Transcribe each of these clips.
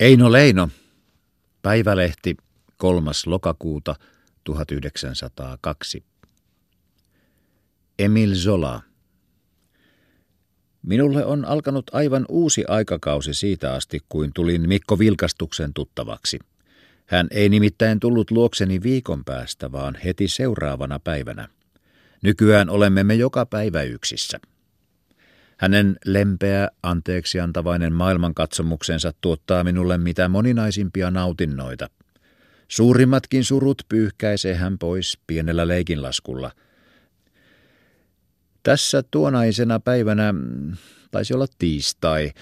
Eino Leino, päivälehti 3. lokakuuta 1902. Emil Zola. Minulle on alkanut aivan uusi aikakausi siitä asti, kuin tulin Mikko Vilkastuksen tuttavaksi. Hän ei nimittäin tullut luokseni viikon päästä, vaan heti seuraavana päivänä. Nykyään olemme me joka päivä yksissä. Hänen lempeä, anteeksiantavainen maailmankatsomuksensa tuottaa minulle mitä moninaisimpia nautinnoita. Suurimmatkin surut pyyhkäisee hän pois pienellä leikinlaskulla. Tässä tuonaisena päivänä, taisi olla tiistai,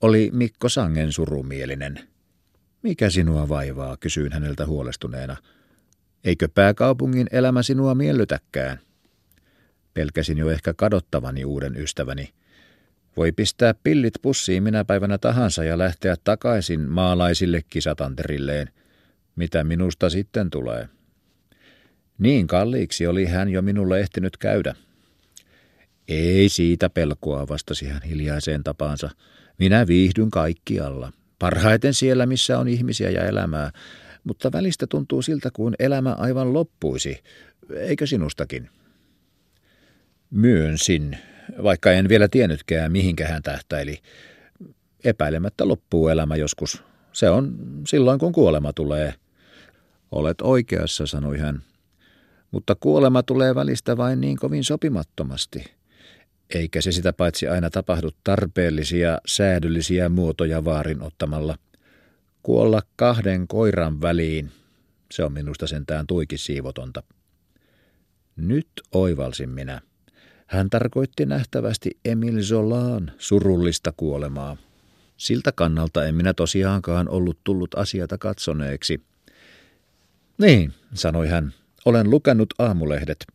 oli Mikko Sangen surumielinen. Mikä sinua vaivaa, kysyin häneltä huolestuneena. Eikö pääkaupungin elämä sinua miellytäkään? Pelkäsin jo ehkä kadottavani uuden ystäväni. Voi pistää pillit pussiin minä päivänä tahansa ja lähteä takaisin maalaisille kisatanterilleen. Mitä minusta sitten tulee? Niin kalliiksi oli hän jo minulle ehtinyt käydä. Ei siitä pelkoa, vastasi hän hiljaiseen tapaansa. Minä viihdyn kaikkialla. Parhaiten siellä, missä on ihmisiä ja elämää. Mutta välistä tuntuu siltä, kuin elämä aivan loppuisi. Eikö sinustakin? Myönsin, vaikka en vielä tiennytkään, mihinkä hän tähtäili. Epäilemättä loppuu elämä joskus. Se on silloin, kun kuolema tulee. Olet oikeassa, sanoi hän. Mutta kuolema tulee välistä vain niin kovin sopimattomasti. Eikä se sitä paitsi aina tapahdu tarpeellisia, säädyllisiä muotoja vaarin ottamalla. Kuolla kahden koiran väliin, se on minusta sentään tuikin siivotonta. Nyt oivalsin minä. Hän tarkoitti nähtävästi Emil Zolaan surullista kuolemaa. Siltä kannalta en minä tosiaankaan ollut tullut asiata katsoneeksi. Niin, sanoi hän, olen lukenut aamulehdet.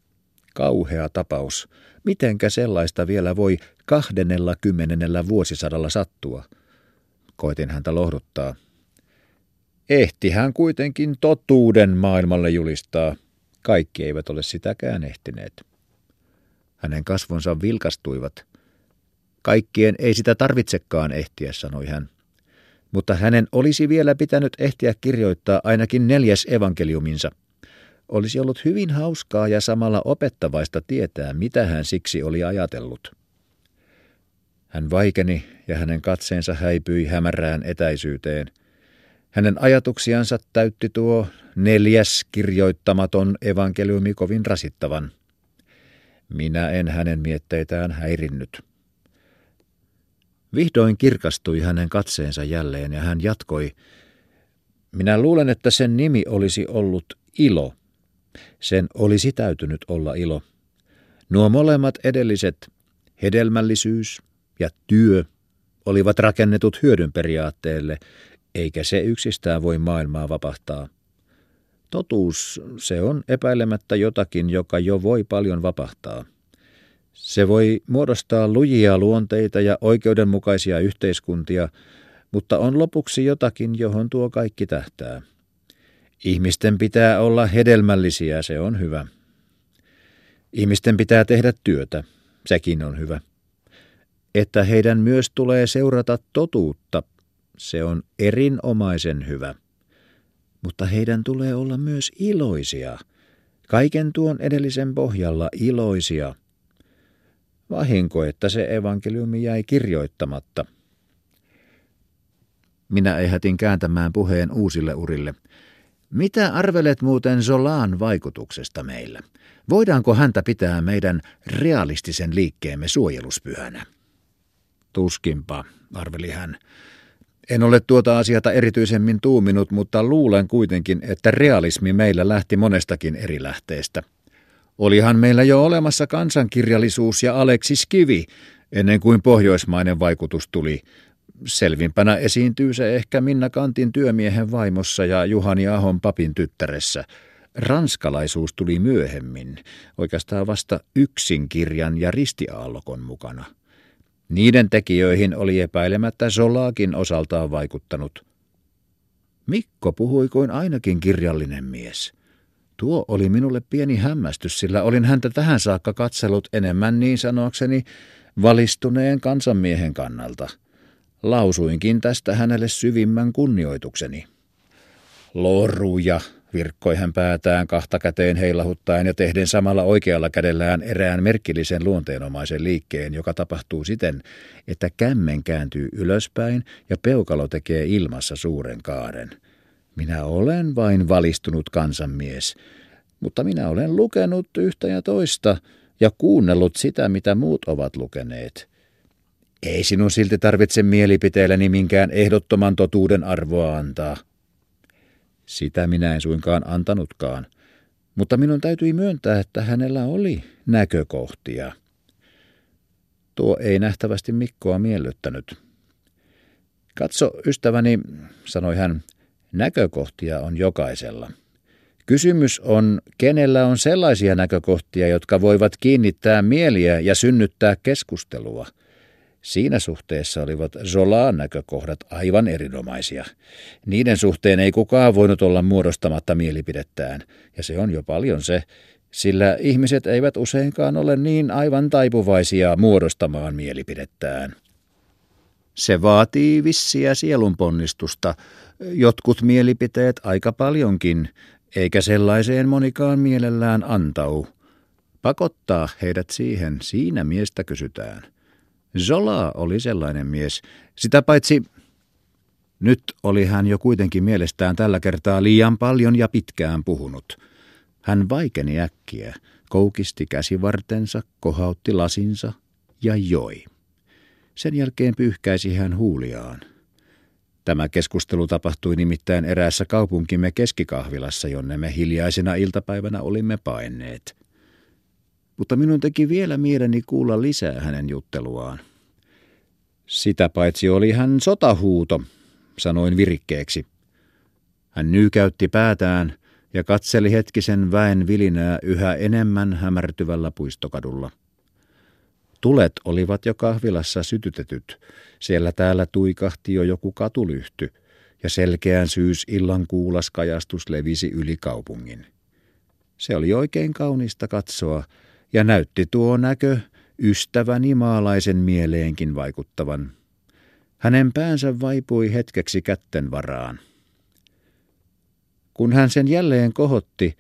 Kauhea tapaus. Mitenkä sellaista vielä voi kahdennella kymmenennellä vuosisadalla sattua? Koitin häntä lohduttaa. Ehti hän kuitenkin totuuden maailmalle julistaa. Kaikki eivät ole sitäkään ehtineet. Hänen kasvonsa vilkastuivat. Kaikkien ei sitä tarvitsekaan ehtiä, sanoi hän. Mutta hänen olisi vielä pitänyt ehtiä kirjoittaa ainakin neljäs evankeliuminsa. Olisi ollut hyvin hauskaa ja samalla opettavaista tietää, mitä hän siksi oli ajatellut. Hän vaikeni ja hänen katseensa häipyi hämärään etäisyyteen. Hänen ajatuksiansa täytti tuo neljäs kirjoittamaton evankeliumi kovin rasittavan. Minä en hänen mietteitään häirinnyt. Vihdoin kirkastui hänen katseensa jälleen ja hän jatkoi. Minä luulen, että sen nimi olisi ollut ilo. Sen olisi täytynyt olla ilo. Nuo molemmat edelliset, hedelmällisyys ja työ, olivat rakennetut hyödyn periaatteelle, eikä se yksistään voi maailmaa vapahtaa. Totuus, se on epäilemättä jotakin, joka jo voi paljon vapahtaa. Se voi muodostaa lujia luonteita ja oikeudenmukaisia yhteiskuntia, mutta on lopuksi jotakin, johon tuo kaikki tähtää. Ihmisten pitää olla hedelmällisiä, se on hyvä. Ihmisten pitää tehdä työtä, sekin on hyvä. Että heidän myös tulee seurata totuutta, se on erinomaisen hyvä mutta heidän tulee olla myös iloisia. Kaiken tuon edellisen pohjalla iloisia. Vahinko, että se evankeliumi jäi kirjoittamatta. Minä ehätin kääntämään puheen uusille urille. Mitä arvelet muuten Zolaan vaikutuksesta meillä? Voidaanko häntä pitää meidän realistisen liikkeemme suojeluspyhänä? Tuskinpa, arveli hän. En ole tuota asiata erityisemmin tuuminut, mutta luulen kuitenkin, että realismi meillä lähti monestakin eri lähteestä. Olihan meillä jo olemassa kansankirjallisuus ja Aleksis Kivi, ennen kuin pohjoismainen vaikutus tuli. Selvimpänä esiintyy se ehkä Minna Kantin työmiehen vaimossa ja Juhani Ahon papin tyttäressä. Ranskalaisuus tuli myöhemmin, oikeastaan vasta yksin kirjan ja ristiaallokon mukana. Niiden tekijöihin oli epäilemättä Solaakin osaltaan vaikuttanut. Mikko puhui kuin ainakin kirjallinen mies. Tuo oli minulle pieni hämmästys, sillä olin häntä tähän saakka katsellut enemmän niin sanoakseni valistuneen kansanmiehen kannalta. lausuinkin tästä hänelle syvimmän kunnioitukseni. Loruja, virkkoi hän päätään kahta käteen heilahuttaen ja tehden samalla oikealla kädellään erään merkillisen luonteenomaisen liikkeen, joka tapahtuu siten, että kämmen kääntyy ylöspäin ja peukalo tekee ilmassa suuren kaaren. Minä olen vain valistunut kansanmies, mutta minä olen lukenut yhtä ja toista ja kuunnellut sitä, mitä muut ovat lukeneet. Ei sinun silti tarvitse mielipiteelläni minkään ehdottoman totuuden arvoa antaa. Sitä minä en suinkaan antanutkaan, mutta minun täytyi myöntää, että hänellä oli näkökohtia. Tuo ei nähtävästi Mikkoa miellyttänyt. Katso, ystäväni, sanoi hän, näkökohtia on jokaisella. Kysymys on, kenellä on sellaisia näkökohtia, jotka voivat kiinnittää mieliä ja synnyttää keskustelua – Siinä suhteessa olivat Zolaan näkökohdat aivan erinomaisia. Niiden suhteen ei kukaan voinut olla muodostamatta mielipidettään, ja se on jo paljon se, sillä ihmiset eivät useinkaan ole niin aivan taipuvaisia muodostamaan mielipidettään. Se vaatii vissiä sielunponnistusta, jotkut mielipiteet aika paljonkin, eikä sellaiseen monikaan mielellään antau. Pakottaa heidät siihen, siinä miestä kysytään. Zola oli sellainen mies. Sitä paitsi nyt oli hän jo kuitenkin mielestään tällä kertaa liian paljon ja pitkään puhunut. Hän vaikeni äkkiä, koukisti käsivartensa, kohautti lasinsa ja joi. Sen jälkeen pyyhkäisi hän huuliaan. Tämä keskustelu tapahtui nimittäin eräässä kaupunkimme keskikahvilassa, jonne me hiljaisena iltapäivänä olimme paineet mutta minun teki vielä mieleni kuulla lisää hänen jutteluaan. Sitä paitsi oli hän sotahuuto, sanoin virikkeeksi. Hän nyykäytti päätään ja katseli hetkisen väen vilinää yhä enemmän hämärtyvällä puistokadulla. Tulet olivat jo kahvilassa sytytetyt. Siellä täällä tuikahti jo joku katulyhty, ja selkeän syysillan kuulas kajastus levisi yli kaupungin. Se oli oikein kaunista katsoa, ja näytti tuo näkö ystäväni maalaisen mieleenkin vaikuttavan. Hänen päänsä vaipui hetkeksi kätten varaan. Kun hän sen jälleen kohotti,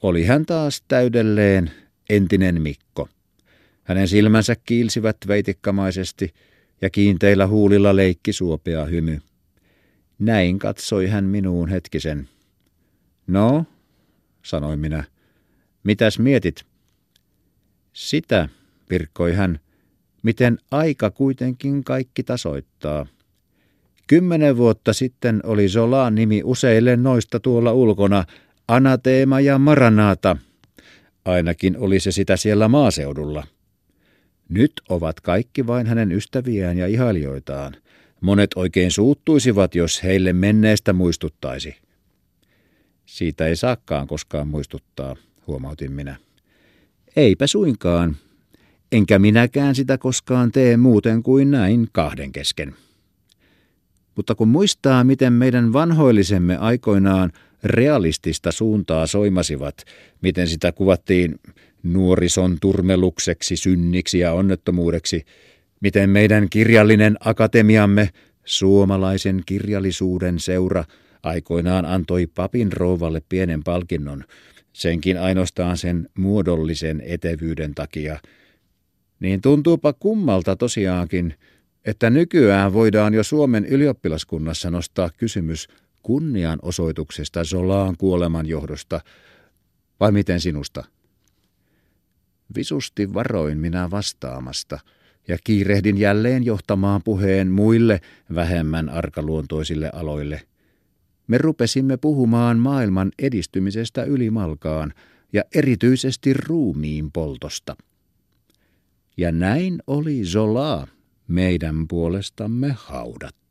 oli hän taas täydelleen entinen Mikko. Hänen silmänsä kiilsivät veitikkamaisesti ja kiinteillä huulilla leikki suopea hymy. Näin katsoi hän minuun hetkisen. No, sanoin minä, mitäs mietit? Sitä, virkkoi hän, miten aika kuitenkin kaikki tasoittaa. Kymmenen vuotta sitten oli Zolaan nimi useille noista tuolla ulkona, Anateema ja Maranata. Ainakin oli se sitä siellä maaseudulla. Nyt ovat kaikki vain hänen ystäviään ja ihailijoitaan. Monet oikein suuttuisivat, jos heille menneestä muistuttaisi. Siitä ei saakkaan koskaan muistuttaa, huomautin minä. Eipä suinkaan. Enkä minäkään sitä koskaan tee muuten kuin näin kahden kesken. Mutta kun muistaa, miten meidän vanhoillisemme aikoinaan realistista suuntaa soimasivat, miten sitä kuvattiin nuorison turmelukseksi, synniksi ja onnettomuudeksi, miten meidän kirjallinen akatemiamme, suomalaisen kirjallisuuden seura, aikoinaan antoi papin rouvalle pienen palkinnon, senkin ainoastaan sen muodollisen etevyyden takia, niin tuntuupa kummalta tosiaankin, että nykyään voidaan jo Suomen ylioppilaskunnassa nostaa kysymys kunnianosoituksesta Zolaan kuoleman johdosta, vai miten sinusta? Visusti varoin minä vastaamasta ja kiirehdin jälleen johtamaan puheen muille vähemmän arkaluontoisille aloille – me rupesimme puhumaan maailman edistymisestä ylimalkaan ja erityisesti ruumiin poltosta. Ja näin oli Zola meidän puolestamme haudat.